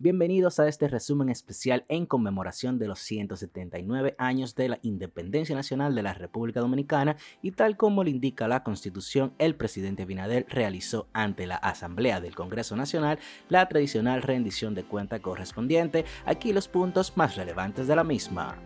Bienvenidos a este resumen especial en conmemoración de los 179 años de la independencia nacional de la República Dominicana y tal como le indica la Constitución, el presidente Binader realizó ante la Asamblea del Congreso Nacional la tradicional rendición de cuenta correspondiente. Aquí los puntos más relevantes de la misma.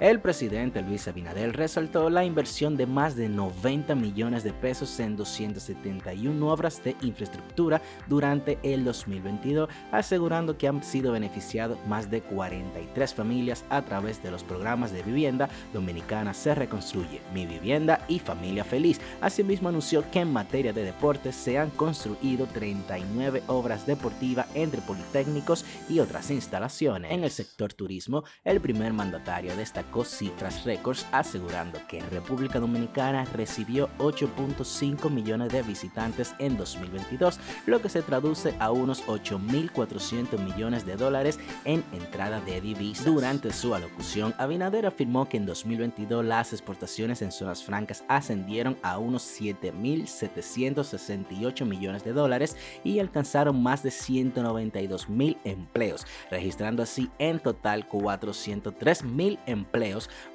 El presidente Luis Abinader resaltó la inversión de más de 90 millones de pesos en 271 obras de infraestructura durante el 2022, asegurando que han sido beneficiados más de 43 familias a través de los programas de vivienda Dominicana se reconstruye, Mi Vivienda y Familia Feliz. Asimismo anunció que en materia de deportes se han construido 39 obras deportivas entre politécnicos y otras instalaciones. En el sector turismo, el primer mandatario destacó cifras récords asegurando que República Dominicana recibió 8.5 millones de visitantes en 2022, lo que se traduce a unos 8.400 millones de dólares en entrada de divisas. Durante su alocución, Abinader afirmó que en 2022 las exportaciones en zonas francas ascendieron a unos 7.768 millones de dólares y alcanzaron más de 192.000 empleos, registrando así en total 403.000 empleos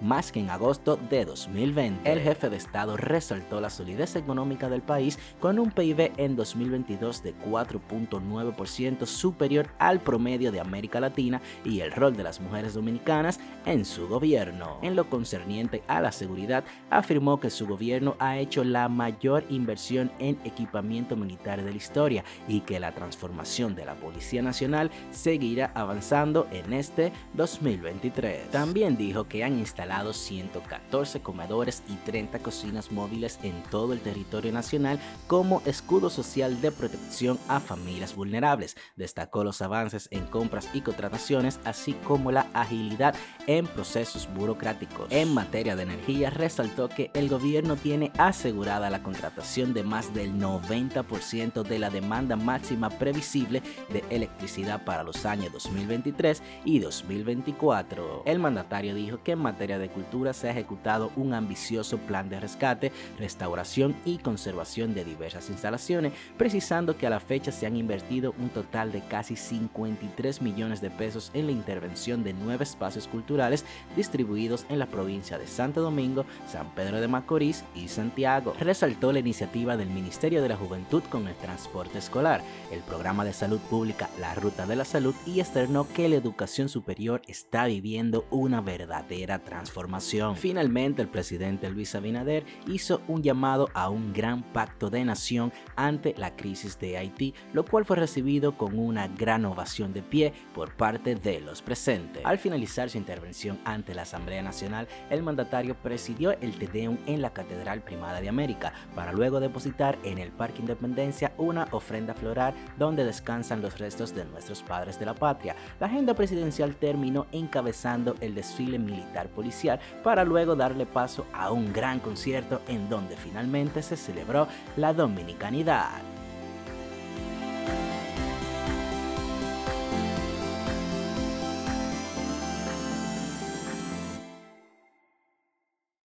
más que en agosto de 2020. El jefe de Estado resaltó la solidez económica del país con un PIB en 2022 de 4.9% superior al promedio de América Latina y el rol de las mujeres dominicanas en su gobierno. En lo concerniente a la seguridad, afirmó que su gobierno ha hecho la mayor inversión en equipamiento militar de la historia y que la transformación de la Policía Nacional seguirá avanzando en este 2023. También dijo que que han instalado 114 comedores y 30 cocinas móviles en todo el territorio nacional como escudo social de protección a familias vulnerables. Destacó los avances en compras y contrataciones, así como la agilidad en procesos burocráticos. En materia de energía, resaltó que el gobierno tiene asegurada la contratación de más del 90% de la demanda máxima previsible de electricidad para los años 2023 y 2024. El mandatario dijo que en materia de cultura se ha ejecutado un ambicioso plan de rescate, restauración y conservación de diversas instalaciones, precisando que a la fecha se han invertido un total de casi 53 millones de pesos en la intervención de nueve espacios culturales distribuidos en la provincia de Santo Domingo, San Pedro de Macorís y Santiago. Resaltó la iniciativa del Ministerio de la Juventud con el transporte escolar, el programa de salud pública La Ruta de la Salud y externó que la educación superior está viviendo una verdadera transformación. Finalmente, el presidente Luis Abinader hizo un llamado a un gran pacto de nación ante la crisis de Haití, lo cual fue recibido con una gran ovación de pie por parte de los presentes. Al finalizar su intervención ante la Asamblea Nacional, el mandatario presidió el Tedeum en la Catedral Primada de América para luego depositar en el Parque Independencia una ofrenda floral donde descansan los restos de nuestros padres de la patria. La agenda presidencial terminó encabezando el desfile militar policial para luego darle paso a un gran concierto en donde finalmente se celebró la dominicanidad.